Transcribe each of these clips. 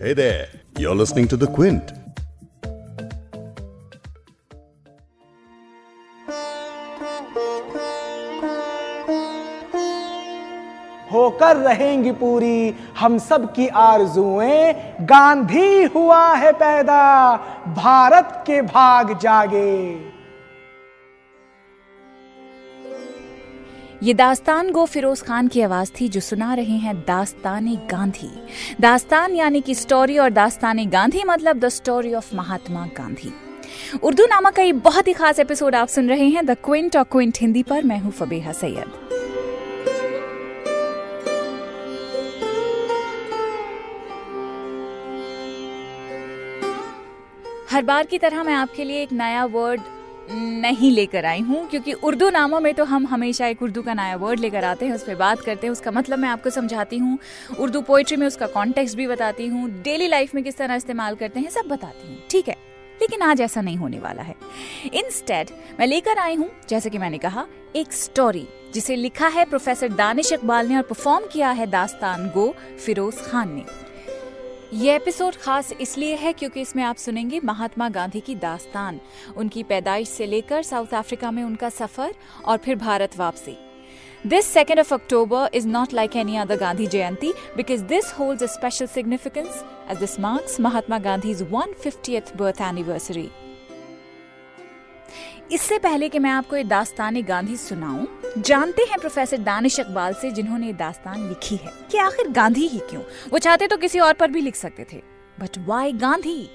Hey there, you're listening to The Quint. होकर रहेंगी पूरी हम सब की आरजुएँ गांधी हुआ है पैदा भारत के भाग जागे ये दास्तान गो फिरोज खान की आवाज़ थी जो सुना रहे हैं दास्तान गांधी। दास्तान यानी कि स्टोरी और दास्तान गांधी मतलब the story of Mahatma Gandhi. Urdunama का ये बहुत ही खास एपिसोड आप सुन रहे हैं द क्विंट और क्विंट हिंदी पर। मैं हूँ फबीहा सैयद। हर बार की तरह मैं आपके लिए एक नया वर्ड नहीं लेकर आई हूँ, क्योंकि उर्दू नामों में तो हम हमेशा एक उर्दू का नया वर्ड लेकर आते हैं, उस पर बात करते हैं, उसका मतलब मैं आपको समझाती हूँ। उर्दू पोइट्री में उसका कॉन्टेक्स्ट भी बताती हूँ डेली लाइफ में किस तरह इस्तेमाल करते हैं, सब बताती हूँ, ठीक है? लेकिन आज ऐसा नहीं होने वाला है। इंस्टेड मैं लेकर आई हूँ, जैसे कि मैंने कहा, एक स्टोरी जिसे लिखा है प्रोफेसर दानिश इकबाल ने और परफॉर्म किया है दास्तान गो फिरोज खान ने। ये एपिसोड खास इसलिए है क्योंकि इसमें आप सुनेंगे महात्मा गांधी की दास्तान उनकी पैदाइश से लेकर साउथ अफ्रीका में उनका सफ़र और फिर भारत वापसी This 2nd of October is not like any other Gandhi Jayanti because this holds a special significance as this marks Mahatma Gandhi's 150th birth anniversary. इससे पहले कि मैं आपको ये दास्तान गांधी सुनाऊं जानते हैं प्रोफेसर दानिश इकबाल से, जिन्होंने दास्तान लिखी है। कि आखिर गांधी ही क्यों? वो चाहते तो किसी और पर भी लिख सकते थे। But why Gandhi?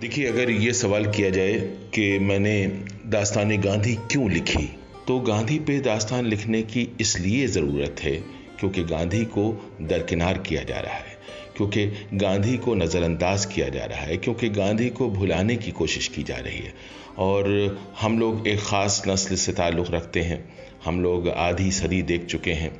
देखिए, अगर ये सवाल किया जाए कि मैंने दास्तान गांधी क्यों लिखी तो गांधी पे दास्तान लिखने की इसलिए ज़रूरत है क्योंकि गांधी को दरकिनार किया जा रहा है। क्योंकि गांधी को नज़रअंदाज किया जा रहा है, क्योंकि गांधी को भुलाने की कोशिश की जा रही है। और हम लोग एक ख़ास नस्ल से ताल्लुक़ रखते हैं। हम लोग आधी सदी देख चुके हैं।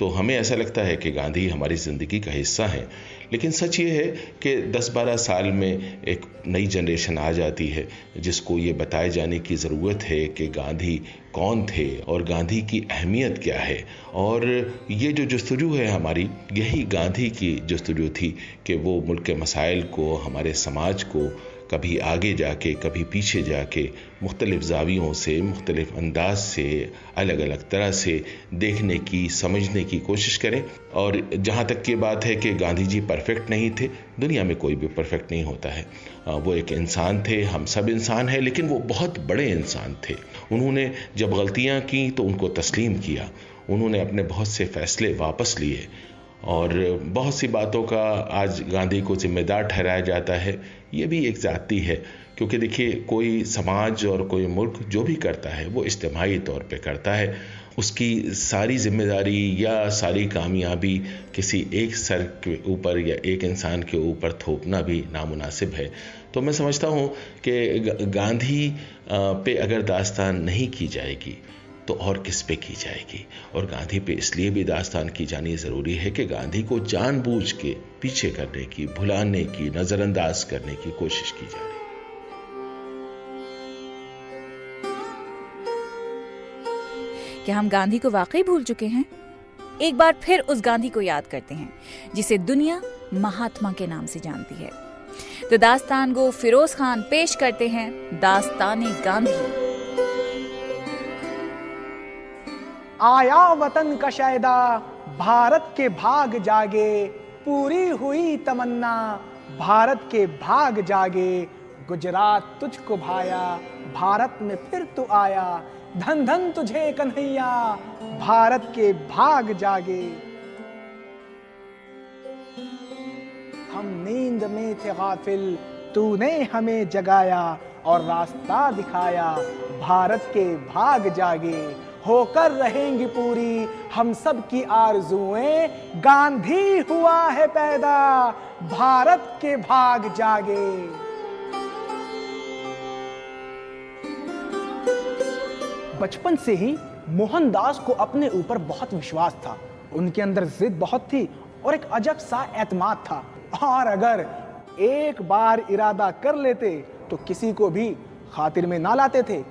तो हमें ऐसा लगता है कि गांधी हमारी ज़िंदगी का हिस्सा है। लेकिन सच ये है कि 10-12 साल में एक नई जनरेशन आ जाती है, जिसको ये बताए जाने की ज़रूरत है कि गांधी कौन थे और गांधी की अहमियत क्या है। और ये जो जस्तजू है हमारी, यही गांधी की जस्तजू थी कि वो मुल्क के मसाइल को, हमारे समाज को कभी आगे जाके, कभी पीछे जाके, मुख्तलिफ़ जावियों से, मुख्तलिफ़ अंदाज से अलग अलग तरह से देखने की, समझने की कोशिश करें। और जहाँ तक की बात है कि गांधी जी परफेक्ट नहीं थे, दुनिया में कोई भी परफेक्ट नहीं होता है। वो एक इंसान थे, हम सब इंसान हैं, लेकिन वो बहुत बड़े इंसान थे। उन्होंने जब गलतियाँ की तो उनको तस्लीम किया। उन्होंने अपने बहुत से फैसले वापस लिए। और बहुत सी बातों का आज गांधी को जिम्मेदार ठहराया जाता है, ये भी एक जाति है। क्योंकि देखिए, कोई समाज और कोई मुल्क जो भी करता है, वो इज्तमाही तौर पे करता है। उसकी सारी ज़िम्मेदारी या सारी कामयाबी किसी एक सर के ऊपर या एक इंसान के ऊपर थोपना भी नामुनासिब है। तो मैं समझता हूँ कि गांधी पे अगर दास्तान नहीं की जाएगी तो और किस पे की जाएगी? और गांधी पे इसलिए भी दास्तान की जानी ज़रूरी है कि गांधी को जानबूझ के पीछे करने की, भुलाने की, नज़रअंदाज करने की कोशिश की जा रही क्या हम गांधी को वाकई भूल चुके हैं? एक बार फिर उस गांधी को याद करते हैं, जिसे दुनिया महात्मा के नाम से जानती है। तो दास्तान गो फिरोज खान पेश करते हैं दास्तान गांधी। आया वतन का शायदा भारत के भाग जागे, पूरी हुई तमन्ना, भारत के भाग जागे, गुजरात तुझको भाया, भारत में फिर तू आया धन धन तुझे कन्हैया, भारत के भाग जागे। हम नींद में थे गाफिल, तूने हमें जगाया और रास्ता दिखाया, भारत के भाग जागे। होकर रहेंगी पूरी। हम सब की आरजुएँ, गांधी हुआ है पैदा, भारत के भाग जागे। बचपन से ही मोहनदास को अपने ऊपर बहुत विश्वास था। उनके अंदर जिद बहुत थी और एक अजब सा एतमाद था। और अगर एक बार इरादा कर लेते तो किसी को भी खातिर में ना लाते थे।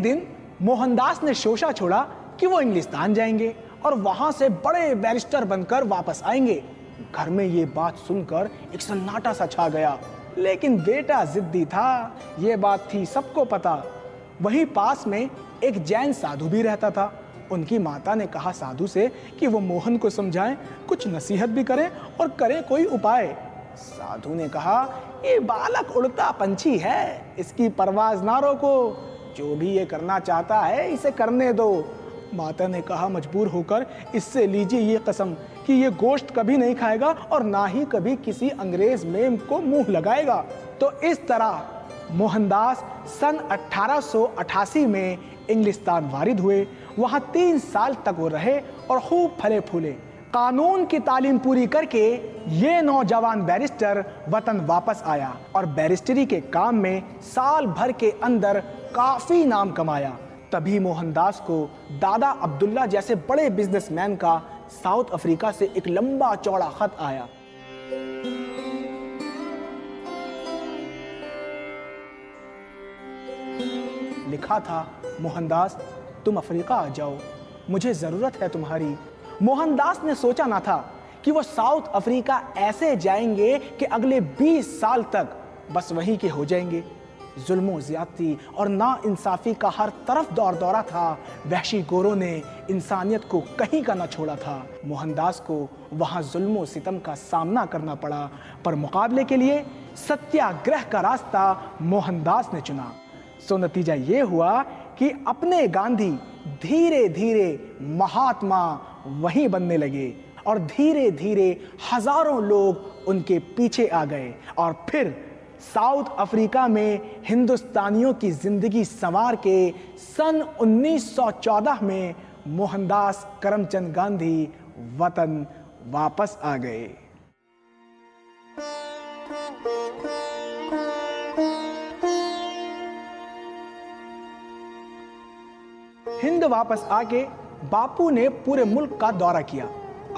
दिन मोहनदास ने शोशा छोड़ा कि वो इंग्लिस्तान जाएँगे और वहाँ से बड़े बैरिस्टर बनकर वापस आएँगे। घर में ये बात सुनकर एक सन्नाटा सा छा गया। लेकिन बेटा जिद्दी था, ये बात थी सबको पता। वहीं पास में एक जैन साधु भी रहता था। उनकी माता ने कहा साधु से कि वो मोहन को समझाएँ, कुछ नसीहत भी करें और करें कोई उपाय। साधु ने कहा, ये बालक उड़ता पंछी है, इसकी परवाज ना रोको। जो भी ये करना चाहता है, इसे करने दो। माता ने कहा, मजबूर होकर, इससे लीजिए ये कसम कि ये गोश्त कभी नहीं खाएगा और ना ही कभी किसी अंग्रेज़ मेम को मुँह लगाएगा। तो इस तरह मोहनदास सन 1888 में इंग्लिस्तान वारिद हुए। वहाँ तीन साल तक वो रहे और खूब फले फूले। कानून की तालीम पूरी करके ये नौजवान बैरिस्टर वतन वापस आया और बैरिस्टरी के काम में साल भर के अंदर काफ़ी नाम कमाया। तभी मोहनदास को दादा अब्दुल्ला जैसे बड़े बिजनेसमैन का साउथ अफ्रीका से एक लंबा चौड़ा खत आया। लिखा था, मोहनदास, तुम अफ्रीका आ जाओ। मुझे ज़रूरत है तुम्हारी। मोहनदास ने सोचा ना था कि वो साउथ अफ्रीका ऐसे जाएँगे कि अगले 20 साल तक बस वहीं के हो जाएँगे। जुल्म, ज्यादती और ना इंसाफी का हर तरफ़ दौर दौरा था। वहशी गोरों ने इंसानियत को कहीं का ना छोड़ा था। मोहनदास को वहाँ जुल्म सितम का सामना करना पड़ा, पर मुकाबले के लिए सत्याग्रह का रास्ता मोहनदास ने चुना। सो नतीजा ये हुआ कि अपने गांधी धीरे धीरे महात्मा वहीं बनने लगे और धीरे धीरे हज़ारों लोग उनके पीछे आ गए और फिर साउथ अफ्रीका में हिंदुस्तानियों की ज़िंदगी संवार के सन 1914 में मोहनदास करमचंद गांधी वतन वापस आ गए। हिंद वापस आके बापू ने पूरे मुल्क का दौरा किया।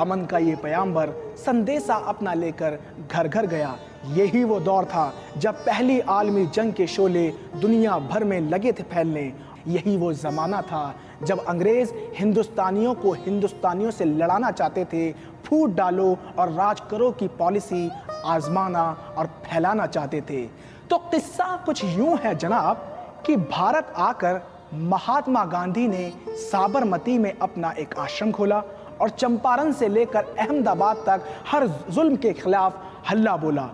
अमन का ये पयाम्बर संदेशा अपना लेकर घर घर गया। यही वो दौर था जब पहली आलमी जंग के शोले दुनिया भर में लगे थे फैलने। यही वो ज़माना था जब अंग्रेज़ हिंदुस्तानियों को हिंदुस्तानियों से लड़ाना चाहते थे। फूट डालो और राज करो की पॉलिसी आजमाना और फैलाना चाहते थे। तो किस्सा कुछ यूँ है जनाब कि भारत आकर महात्मा गांधी ने साबरमती में अपना एक आश्रम खोला और चंपारण से लेकर अहमदाबाद तक हर जुल्म के खिलाफ हल्ला बोला।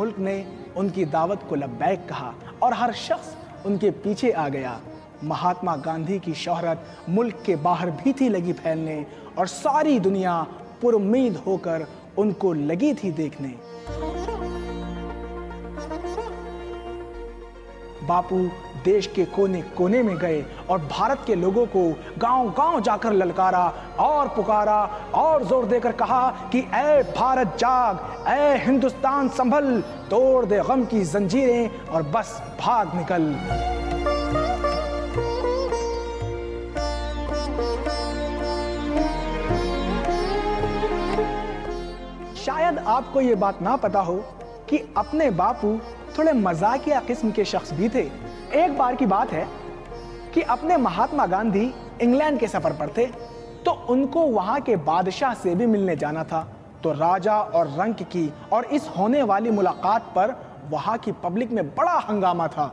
मुल्क ने उनकी दावत को लब्बैक कहा और हर शख्स उनके पीछे आ गया। महात्मा गांधी की शोहरत मुल्क के बाहर भी थी लगी फैलने और सारी दुनिया पुरुद होकर उनको लगी थी देखने। बापू देश के कोने कोने में गए और भारत के लोगों को गाँव गाँव जाकर ललकारा और पुकारा और ज़ोर देकर कहा कि, ए भारत जाग, ए हिंदुस्तान संभल, तोड़ दे गम की जंजीरें और बस भाग निकल। शायद आपको ये बात ना पता हो कि अपने बापू थोड़े मजाकिया किस्म के शख्स भी थे। एक बार की बात है कि अपने महात्मा गांधी इंग्लैंड के सफ़र पर थे तो उनको वहाँ के बादशाह से भी मिलने जाना था। तो राजा और रंक की और इस होने वाली मुलाकात पर वहाँ की पब्लिक में बड़ा हंगामा था।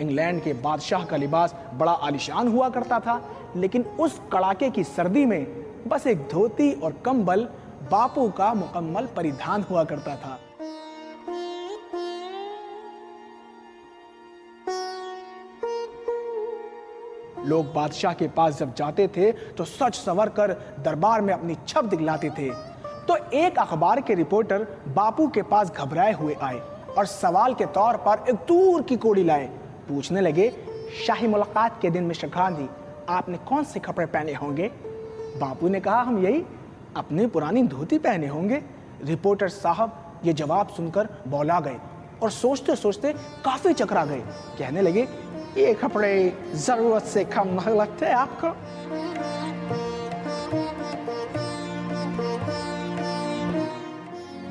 इंग्लैंड के बादशाह का लिबास बड़ा आलिशान हुआ करता था, लेकिन उस कड़ाके की सर्दी में बस एक धोती और कंबल बापू का मुकम्मल परिधान हुआ करता था। लोग बादशाह के पास जब जाते थे तो सच सवर कर दरबार में अपनी छप दिखलाते थे। तो एक अखबार के रिपोर्टर बापू के पास घबराए हुए आए और सवाल के तौर पर एक दूर की कोड़ी लाए। पूछने लगे, शाही मुलाकात के दिन मिस्टर गांधी, आपने कौन से कपड़े पहने होंगे? बापू ने कहा, हम यही अपनी पुरानी धोती पहने होंगे। रिपोर्टर साहब ये जवाब सुनकर बौला गए और सोचते सोचते काफ़ी चकरा गए। कहने लगे ये कपड़े ज़रूरत से कम नहीं लगते आपको।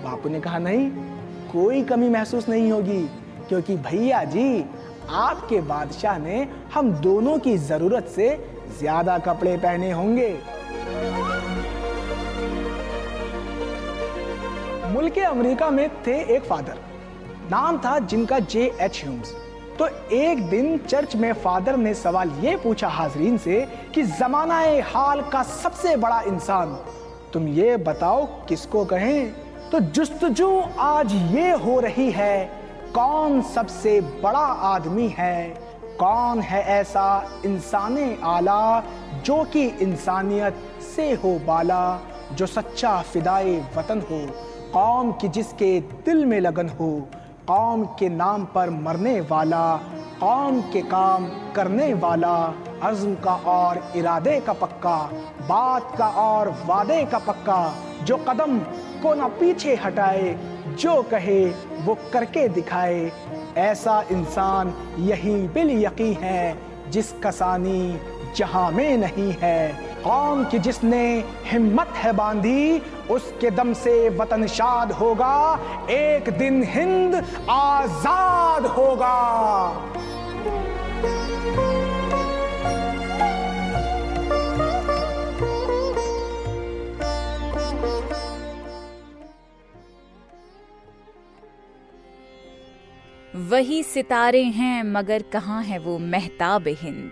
बापू ने कहा, नहीं, कोई कमी महसूस नहीं होगी, क्योंकि भैया जी, आपके बादशाह ने हम दोनों की ज़रूरत से ज़्यादा कपड़े पहने होंगे। मुल्क अमेरिका में थे एक फादर, नाम था जिनका जे एच ह्यूम्स। तो एक दिन चर्च में फादर ने सवाल ये पूछा हाजरीन से कि जमाना हाल का सबसे बड़ा इंसान, तुम ये बताओ किसको कहें? तो जुस्तजू आज ये हो रही है, कौन सबसे बड़ा आदमी है? कौन है ऐसा इंसान आला जो कि इंसानियत से हो बाला, जो सच्चा फिदाए वतन हो? कौम की जिसके दिल में लगन हो? कौम के नाम पर मरने वाला, कौम के काम करने वाला, अज़म का और इरादे का पक्का, बात का और वादे का पक्का, जो कदम को ना पीछे हटाए, जो कहे वो करके दिखाए। ऐसा इंसान यही बिल यकी है जिस कसानी जहाँ में नहीं है। कौम की जिसने हिम्मत है बांधी, उसके दम से वतन शाद होगा, एक दिन हिंद आज़ाद होगा। वही सितारे हैं, मगर कहाँ है वो महताब हिंद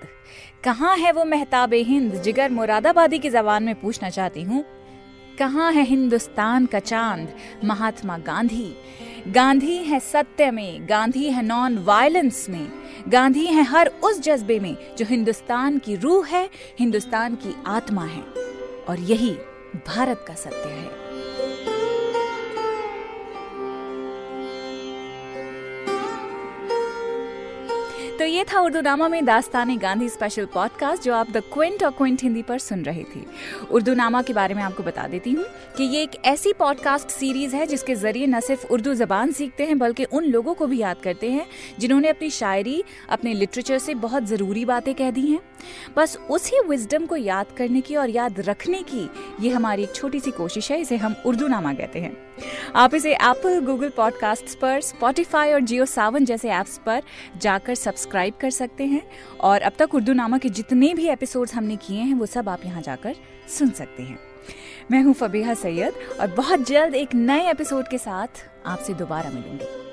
कहाँ है वो महताब हिंद जिगर मुरादाबादी की जबान में पूछना चाहती हूँ? कहाँ है हिंदुस्तान का चाँद, महात्मा गांधी? गांधी है सत्य में, गांधी है नॉन वायलेंस में, गांधी है हर उस जज्बे में जो हिंदुस्तान की रूह है, हिंदुस्तान की आत्मा है, और यही भारत का सत्य है। तो ये था उर्दू नामा में दास्तान गांधी स्पेशल पॉडकास्ट जो आप द क्विंट और क्विंट हिंदी पर सुन रहे थे। उर्दू नामा के बारे में आपको बता देती हूँ कि ये एक ऐसी पॉडकास्ट सीरीज़ है जिसके ज़रिए न सिर्फ़ उर्दू जबान सीखते हैं, बल्कि उन लोगों को भी याद करते हैं जिन्होंने अपनी शायरी, अपने लिटरेचर से बहुत ज़रूरी बातें कह दी हैं। बस उसी विजडम को याद करने की और याद रखने की ये हमारी एक छोटी सी कोशिश है, इसे हम उर्दू नामा कहते हैं। आप इसे एप्पल गूगल पॉडकास्ट पर स्पॉटिफाई और जियो सावन जैसे ऐप्स पर जाकर सब्सक्राइब कर सकते हैं और अब तक उर्दू नामा के जितने भी एपिसोड्स हमने किए हैं, वो सब आप यहाँ जाकर सुन सकते हैं। मैं हूँ फबीहा सैयद और बहुत जल्द एक नए एपिसोड के साथ आपसे दोबारा मिलूँगी।